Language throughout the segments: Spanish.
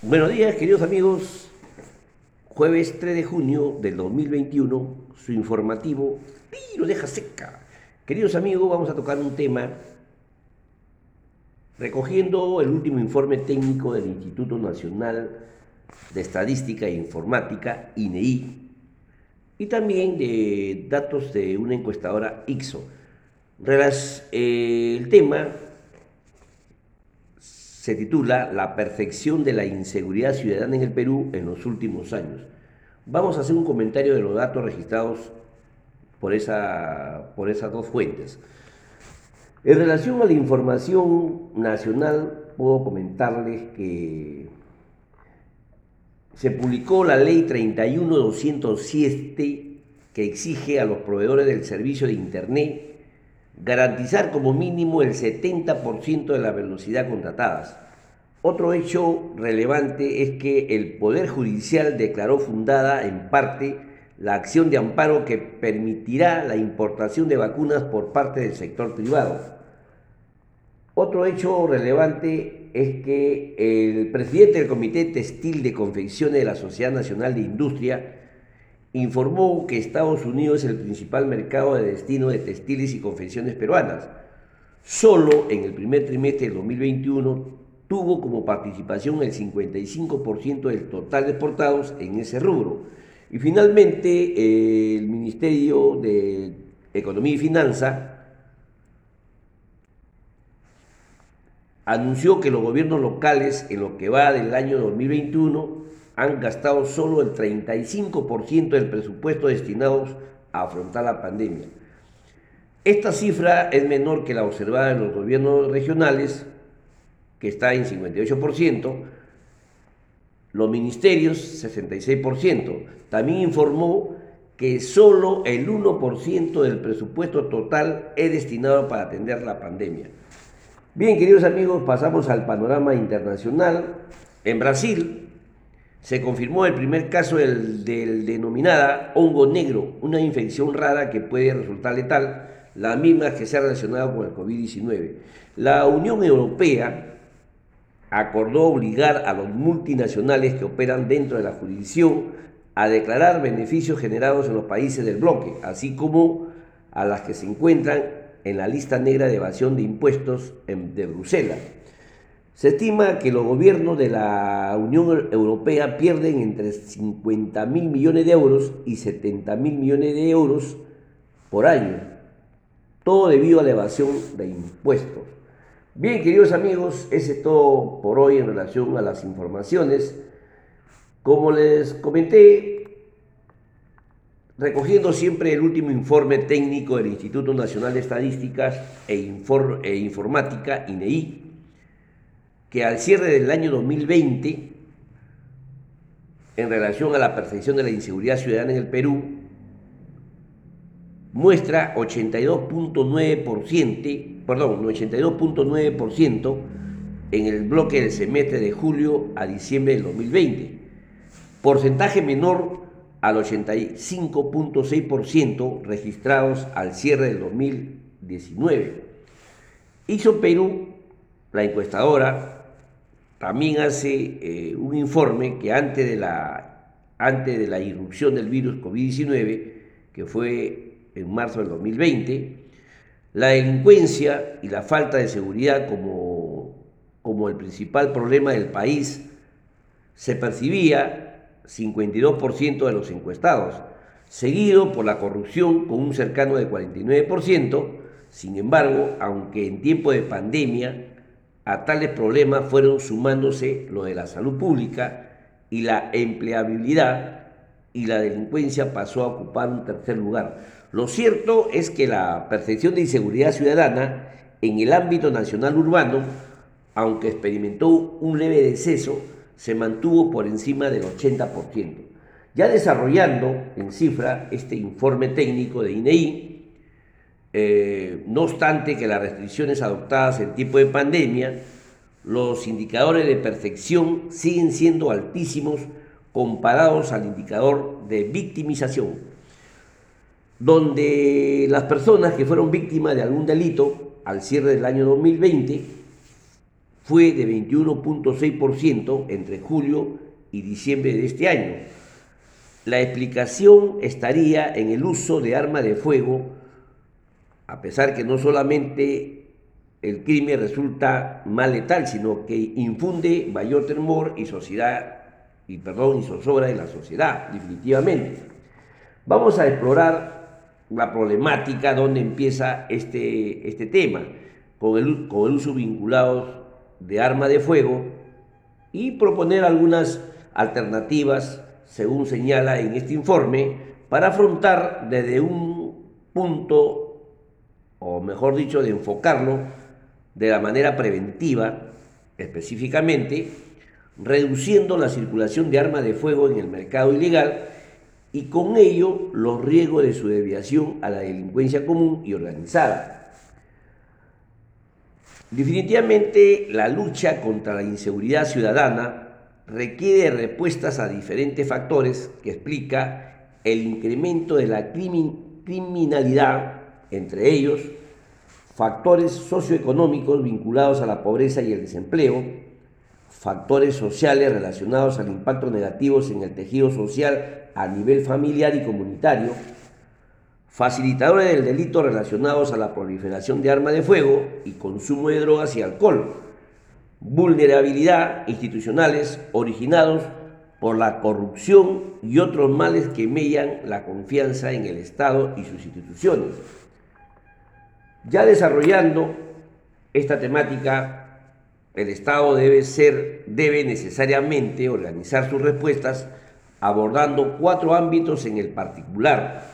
Buenos días, queridos amigos. Jueves 3 de junio del 2021, su informativo lo deja seca. Queridos amigos, vamos a tocar un tema recogiendo el último informe técnico del Instituto Nacional de Estadística e Informática, INEI, y también de datos de una encuestadora IXO. Eh, el tema se titula La perfección de la inseguridad ciudadana en el Perú en los últimos años. Vamos a hacer un comentario de los datos registrados por, esa, por esas dos fuentes. En relación a la información nacional, puedo comentarles que se publicó la ley 31207 que exige a los proveedores del servicio de Internet garantizar como mínimo el 70% de la velocidad contratadas. Otro hecho relevante es que el Poder Judicial declaró fundada en parte la acción de amparo que permitirá la importación de vacunas por parte del sector privado. Otro hecho relevante es que el presidente del Comité Textil de Confecciones de la Sociedad Nacional de Industria informó que Estados Unidos es el principal mercado de destino de textiles y confecciones peruanas. Solo en el primer trimestre del 2021 tuvo como participación el 55% del total de exportados en ese rubro. Y finalmente el Ministerio de Economía y Finanza anunció que los gobiernos locales en lo que va del año 2021 han gastado solo el 35% del presupuesto destinados a afrontar la pandemia. Esta cifra es menor que la observada en los gobiernos regionales, que está en 58%, los ministerios 66%. También informó que solo el 1% del presupuesto total es destinado para atender la pandemia. Bien, queridos amigos, pasamos al panorama internacional. En Brasil, se confirmó el primer caso del, denominada hongo negro, una infección rara que puede resultar letal, la misma que se ha relacionado con el COVID-19. La Unión Europea acordó obligar a los multinacionales que operan dentro de la jurisdicción a declarar beneficios generados en los países del bloque, así como a las que se encuentran en la lista negra de evasión de impuestos de Bruselas. Se estima que los gobiernos de la Unión Europea pierden entre 50 mil millones de euros y 70 mil millones de euros por año, todo debido a la evasión de impuestos. Bien, queridos amigos, ese es todo por hoy en relación a las informaciones. Como les comenté, recogiendo siempre el último informe técnico del Instituto Nacional de Estadísticas e, e Informática, INEI, que al cierre del año 2020, en relación a la percepción de la inseguridad ciudadana en el Perú, muestra 82.9%, perdón, 82.9% en el bloque del semestre de julio a diciembre del 2020, porcentaje menor al 85.6% registrados al cierre del 2019. Hizo Perú, la encuestadora, también hace eh, un informe que antes de, la, antes de la irrupción del virus COVID-19, que fue en marzo del 2020, la delincuencia y la falta de seguridad como, como el principal problema del país se percibía 52% de los encuestados, seguido por la corrupción con un cercano de 49%, sin embargo, aunque en tiempo de pandemia a tales problemas fueron sumándose lo de la salud pública y la empleabilidad y la delincuencia pasó a ocupar un tercer lugar. Lo cierto es que la percepción de inseguridad ciudadana en el ámbito nacional urbano, aunque experimentó un leve deceso, se mantuvo por encima del 80%. Ya desarrollando en cifra este informe técnico de INEI, eh, no obstante que las restricciones adoptadas en tiempo de pandemia, los indicadores de perfección siguen siendo altísimos comparados al indicador de victimización, donde las personas que fueron víctimas de algún delito al cierre del año 2020 fue de 21.6% entre julio y diciembre de este año. La explicación estaría en el uso de arma de fuego, a pesar que no solamente el crimen resulta más letal, sino que infunde mayor temor y sociedad y perdón y zozobra en la sociedad, definitivamente. Vamos a explorar la problemática donde empieza este, este tema, con el, uso vinculado de arma de fuego y proponer algunas alternativas, según señala en este informe, para afrontar desde un punto, o mejor dicho, de enfocarlo de la manera preventiva, específicamente, reduciendo la circulación de armas de fuego en el mercado ilegal y con ello los riesgos de su desviación a la delincuencia común y organizada. Definitivamente la lucha contra la inseguridad ciudadana requiere respuestas a diferentes factores que explica el incremento de la criminalidad, entre ellos factores socioeconómicos vinculados a la pobreza y el desempleo, factores sociales relacionados al impacto negativo en el tejido social a nivel familiar y comunitario, facilitadores del delito relacionados a la proliferación de armas de fuego y consumo de drogas y alcohol, vulnerabilidad institucionales originados por la corrupción y otros males que mellan la confianza en el Estado y sus instituciones. Ya desarrollando esta temática, el Estado debe ser, debe necesariamente organizar sus respuestas abordando cuatro ámbitos en el particular,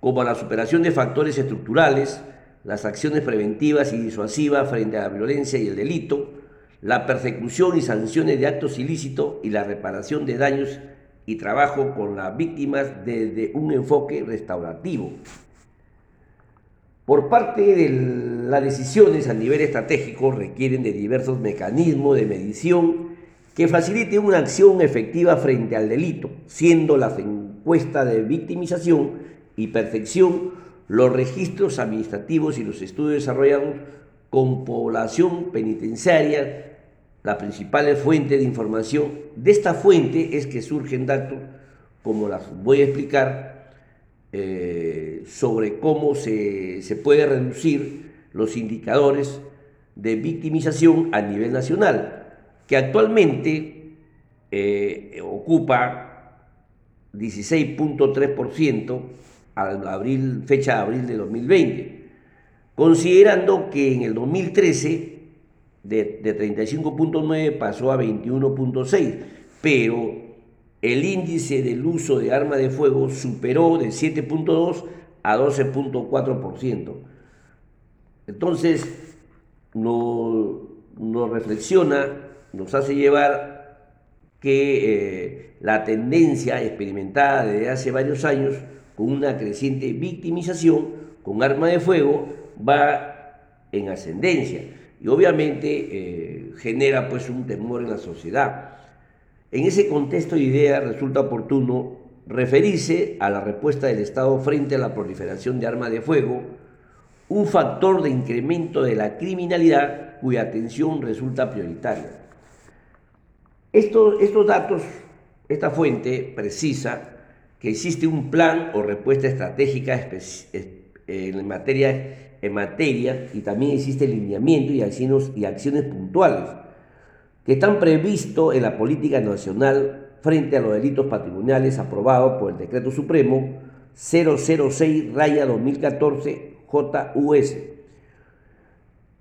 como la superación de factores estructurales, las acciones preventivas y disuasivas frente a la violencia y el delito, la persecución y sanciones de actos ilícitos y la reparación de daños y trabajo con las víctimas desde un enfoque restaurativo. Por parte de las decisiones a nivel estratégico requieren de diversos mecanismos de medición que faciliten una acción efectiva frente al delito, siendo la encuesta de victimización y perfección los registros administrativos y los estudios desarrollados con población penitenciaria, la principal fuente de información. De esta fuente es que surgen datos, como las voy a explicar, eh, sobre cómo se, se puede reducir los indicadores de victimización a nivel nacional, que actualmente eh, ocupa 16.3% abril, fecha de abril de 2020, considerando que en el 2013 de, de 35.9 pasó a 21.6, pero el índice del uso de arma de fuego superó de 7.2 a 12.4%. Entonces, nos, reflexiona, nos hace llevar que eh, la tendencia experimentada desde hace varios años con una creciente victimización con arma de fuego va en ascendencia y obviamente eh, genera pues un temor en la sociedad. En ese contexto de idea resulta oportuno referirse a la respuesta del Estado frente a la proliferación de armas de fuego, un factor de incremento de la criminalidad cuya atención resulta prioritaria. Estos, datos, esta fuente precisa que existe un plan o respuesta estratégica en materia, en materia y también existe lineamiento y acciones, y acciones puntuales que están previstos en la política nacional frente a los delitos patrimoniales aprobado por el Decreto Supremo 006 raya 2014 JUS,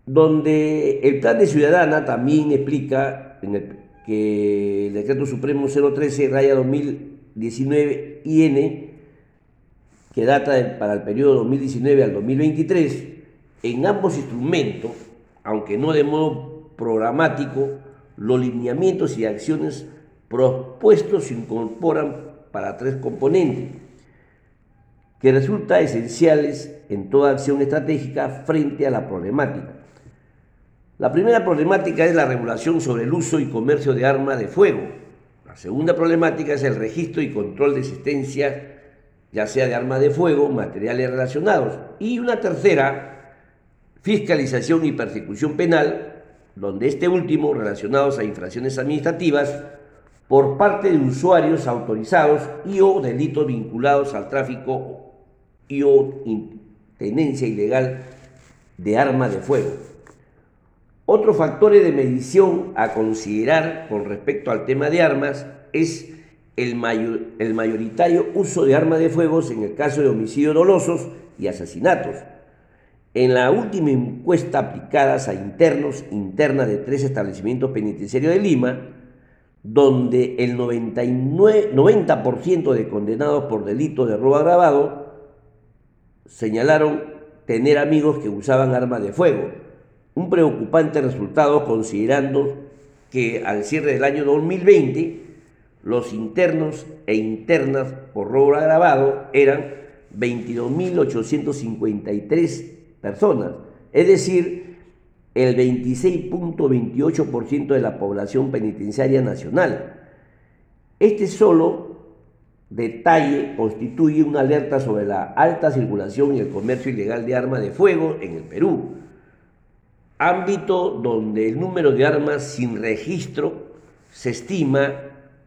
donde el plan de ciudadana también explica en el, que el Decreto Supremo 013 raya 2019 IN, que data para el periodo 2019 al 2023, en ambos instrumentos, aunque no de modo programático, los lineamientos y acciones propuestos se incorporan para tres componentes que resultan esenciales en toda acción estratégica frente a la problemática. La primera problemática es la regulación sobre el uso y comercio de armas de fuego, segunda problemática es el registro y control de existencia, ya sea de armas de fuego, materiales relacionados. Y una tercera, fiscalización y persecución penal donde este último relacionados a infracciones administrativas por parte de usuarios autorizados y o delitos vinculados al tráfico y o tenencia ilegal de armas de fuego. Otros factores de medición a considerar con respecto al tema de armas es el, mayor, el mayoritario uso de armas de fuego en el caso de homicidios dolosos y asesinatos. En la última encuesta aplicada a internos interna de tres establecimientos penitenciarios de Lima, donde el 99, 90% de condenados por delito de robo agravado señalaron tener amigos que usaban armas de fuego. Un preocupante resultado considerando que al cierre del año 2020 los internos e internas por robo agravado eran 22.853 personas, es decir, el 26.28% de la población penitenciaria nacional. Este solo detalle constituye una alerta sobre la alta circulación y el comercio ilegal de armas de fuego en el Perú, ámbito donde el número de armas sin registro se estima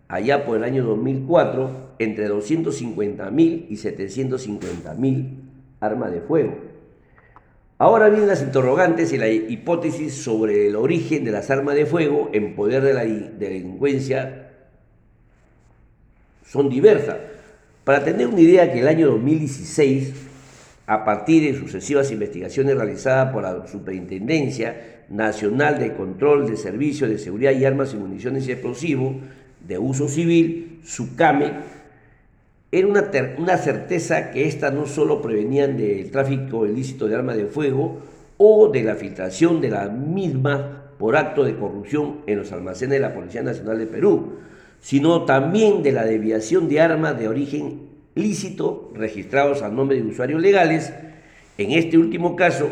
allá por el año 2004 entre 250.000 y 750.000 armas de fuego. Ahora vienen las interrogantes y la hipótesis sobre el origen de las armas de fuego en poder de la delincuencia son diversas. Para tener una idea que el año 2016, a partir de sucesivas investigaciones realizadas por la Superintendencia Nacional de Control de Servicios de Seguridad y Armas y Municiones y Explosivos, de uso civil, SUCAME, era una, una certeza que éstas no solo prevenían del tráfico ilícito de armas de fuego o de la filtración de la misma por acto de corrupción en los almacenes de la Policía Nacional de Perú, sino también de la deviación de armas de origen lícito registrados a nombre de usuarios legales. En este último caso,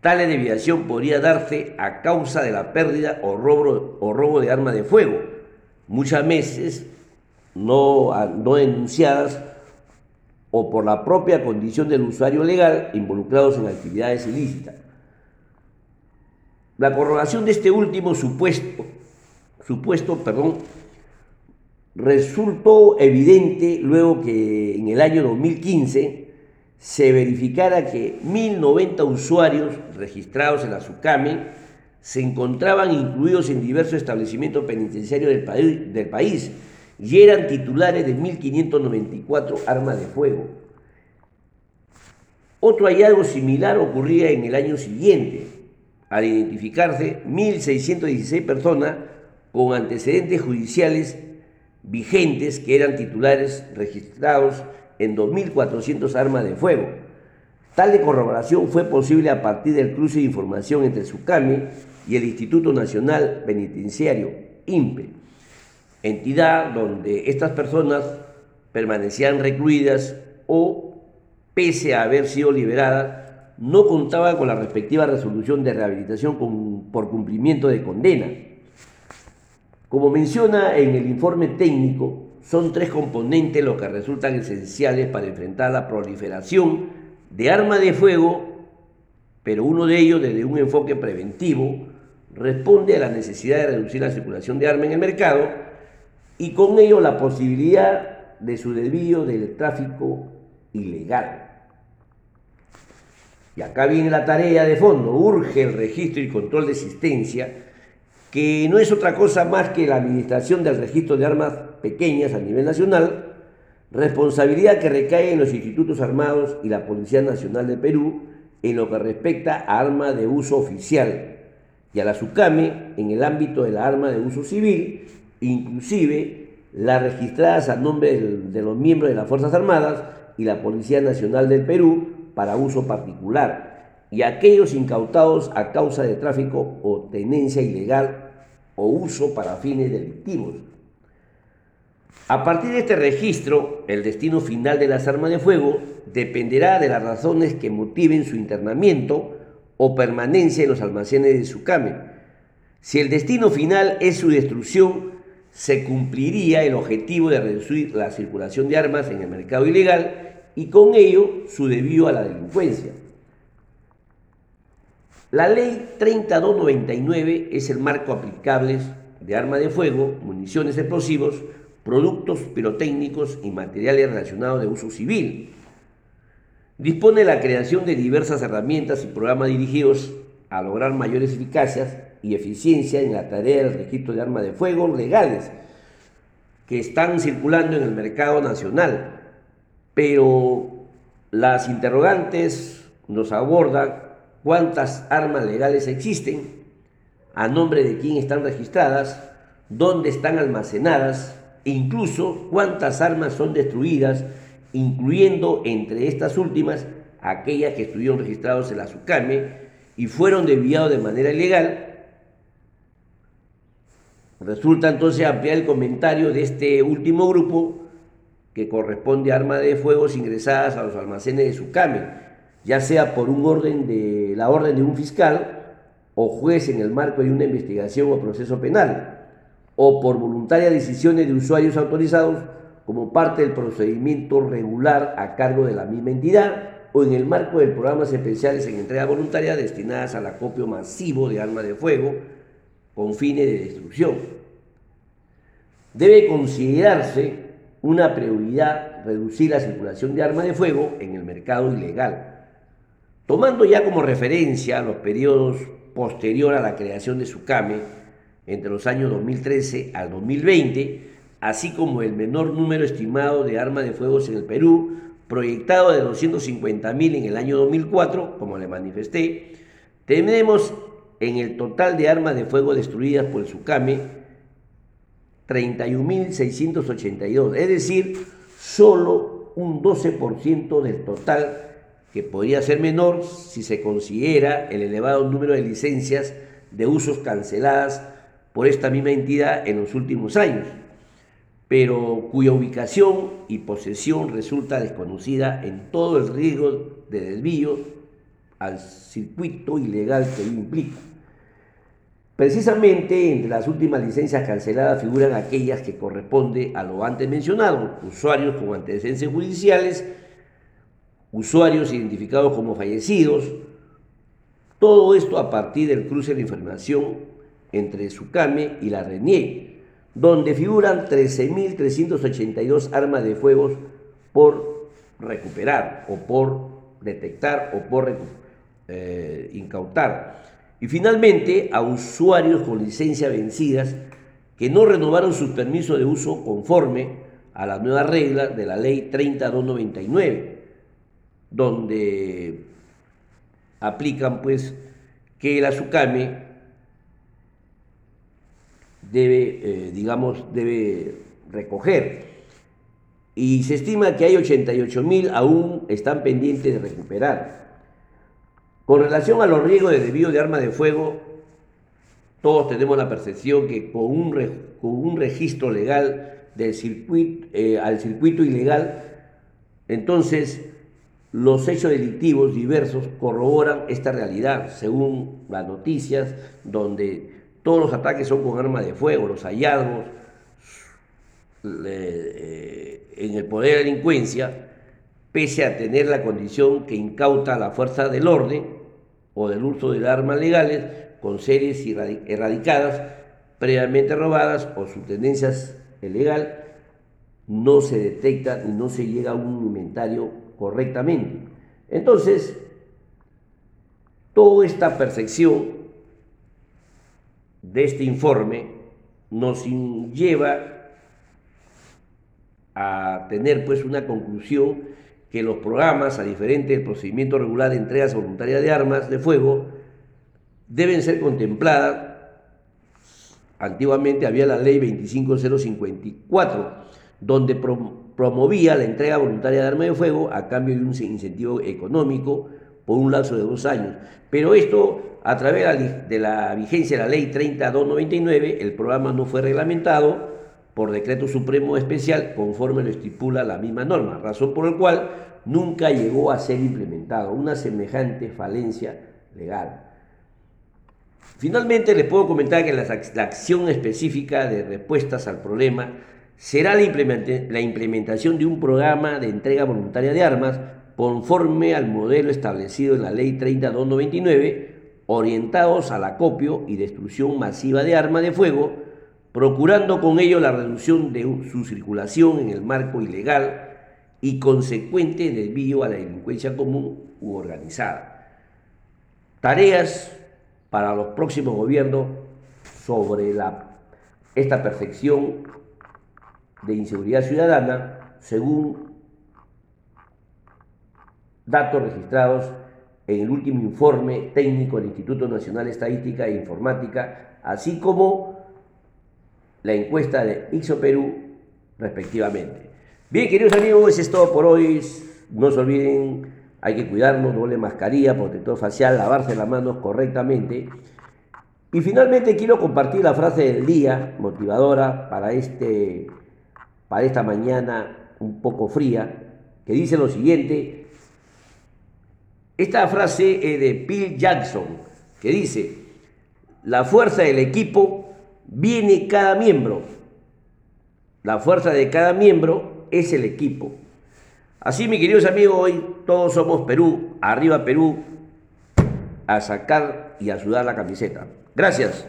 tal deviación podría darse a causa de la pérdida o robo, o robo de armas de fuego, muchas veces no, no denunciadas o por la propia condición del usuario legal involucrados en actividades ilícitas. La correlación de este último supuesto, supuesto perdón, resultó evidente luego que en el año 2015 se verificara que 1.090 usuarios registrados en la SUCAME se encontraban incluidos en diversos establecimientos penitenciarios del país y eran titulares de 1.594 armas de fuego. Otro hallazgo similar ocurría en el año siguiente, al identificarse 1.616 personas con antecedentes judiciales vigentes que eran titulares registrados en 2.400 armas de fuego. Tal de corroboración fue posible a partir del cruce de información entre SUCAMI y el Instituto Nacional Penitenciario, INPE, entidad donde estas personas permanecían recluidas o, pese a haber sido liberadas, no contaban con la respectiva resolución de rehabilitación por cumplimiento de condena. Como menciona en el informe técnico, son tres componentes los que resultan esenciales para enfrentar la proliferación de armas de fuego, pero uno de ellos desde un enfoque preventivo, responde a la necesidad de reducir la circulación de armas en el mercado y con ello la posibilidad de su desvío del tráfico ilegal. Y acá viene la tarea de fondo, urge el registro y control de existencia, que no es otra cosa más que la administración del registro de armas pequeñas a nivel nacional, responsabilidad que recae en los institutos armados y la Policía Nacional de Perú en lo que respecta a armas de uso oficial, y a la SUCAME en el ámbito de la arma de uso civil, inclusive las registradas a nombre de los miembros de las Fuerzas Armadas y la Policía Nacional del Perú para uso particular, y aquellos incautados a causa de tráfico o tenencia ilegal o uso para fines delictivos. A partir de este registro, el destino final de las armas de fuego dependerá de las razones que motiven su internamiento, o permanencia en los almacenes de Sucame. Si el destino final es su destrucción, se cumpliría el objetivo de reducir la circulación de armas en el mercado ilegal y con ello su debido a la delincuencia. La ley 3299 es el marco aplicable de arma de fuego, municiones explosivos, productos pirotécnicos y materiales relacionados de uso civil. Dispone la creación de diversas herramientas y programas dirigidos a lograr mayores eficacias y eficiencia en la tarea del registro de armas de fuego legales que están circulando en el mercado nacional. Pero las interrogantes nos abordan cuántas armas legales existen, a nombre de quién están registradas, dónde están almacenadas, incluso cuántas armas son destruidas, incluyendo entre estas últimas aquellas que estuvieron registradas en la SUCAME y fueron desviados de manera ilegal. Resulta entonces ampliar el comentario de este último grupo que corresponde a armas de fuego ingresadas a los almacenes de SUCAME, ya sea por un orden de la orden de un fiscal o juez en el marco de una investigación o proceso penal o por voluntarias decisiones de usuarios autorizados como parte del procedimiento regular a cargo de la misma entidad o en el marco de programas especiales en entrega voluntaria destinadas al acopio masivo de armas de fuego con fines de destrucción. Debe considerarse una prioridad reducir la circulación de armas de fuego en el mercado ilegal, tomando ya como referencia los periodos posterior a la creación de SUCAME, entre los años 2013 al 2020, así como el menor número estimado de armas de fuego en el Perú, proyectado de 250.000 en el año 2004, como le manifesté, tenemos en el total de armas de fuego destruidas por el SUCAME 31.682, es decir, solo un 12% del total, que podría ser menor si se considera el elevado número de licencias de usos canceladas por esta misma entidad en los últimos años, pero cuya ubicación y posesión resulta desconocida en todo el riesgo de desvío al circuito ilegal que implica. Precisamente entre las últimas licencias canceladas figuran aquellas que corresponden a lo antes mencionado, usuarios con antecedentes judiciales, usuarios identificados como fallecidos, todo esto a partir del cruce de información entre Sucame y la RENIE, donde figuran 13.382 armas de fuego por recuperar o por detectar o por eh, incautar. Y finalmente a usuarios con licencia vencidas que no renovaron sus permisos de uso conforme a la nueva regla de la ley 3299, donde aplican pues que la SUCAME debe, eh, digamos, debe recoger. Y se estima que hay 88 mil aún están pendientes de recuperar. Con relación a los riesgos de desvío de armas de fuego, todos tenemos la percepción que con un, registro legal del circuito, eh, al circuito ilegal, entonces los hechos delictivos diversos corroboran esta realidad, según las noticias, donde todos los ataques son con armas de fuego, los hallazgos eh, en el poder de delincuencia, pese a tener la condición que incauta la fuerza del orden o del uso de armas legales con series erradicadas, previamente robadas o su tendencia ilegal, no se detecta y no se llega a un inventario correctamente. Entonces, toda esta percepción de este informe nos lleva a tener pues una conclusión que los programas, a diferente del procedimiento regular de entregas voluntarias de armas de fuego, deben ser contempladas. Antiguamente había la ley 25054, donde promovía la entrega voluntaria de armas de fuego a cambio de un incentivo económico por un lapso de dos años. Pero esto, a través de la vigencia de la ley 3299, el programa no fue reglamentado por decreto supremo especial conforme lo estipula la misma norma, razón por la cual nunca llegó a ser implementado, una semejante falencia legal. Finalmente les puedo comentar que la, acción específica de respuestas al problema será la implementación de un programa de entrega voluntaria de armas conforme al modelo establecido en la Ley 3299 orientados al acopio y destrucción masiva de armas de fuego, procurando con ello la reducción de su circulación en el marco ilegal y consecuente desvío a la delincuencia común u organizada. Tareas para los próximos gobiernos sobre la, esta perfección de inseguridad ciudadana, según datos registrados en el último informe técnico del Instituto Nacional de Estadística e Informática, así como la encuesta de Ixo Perú, respectivamente. Bien, queridos amigos, eso es todo por hoy. No se olviden, hay que cuidarnos, doble mascarilla, protector facial, lavarse las manos correctamente. Y finalmente quiero compartir la frase del día, motivadora para, este, para esta mañana un poco fría, que dice lo siguiente, esta frase es de Bill Jackson, que dice, la fuerza del equipo viene cada miembro. La fuerza de cada miembro es el equipo. Así, mis queridos amigos, hoy todos somos Perú, arriba Perú, a sacar y a sudar la camiseta. Gracias.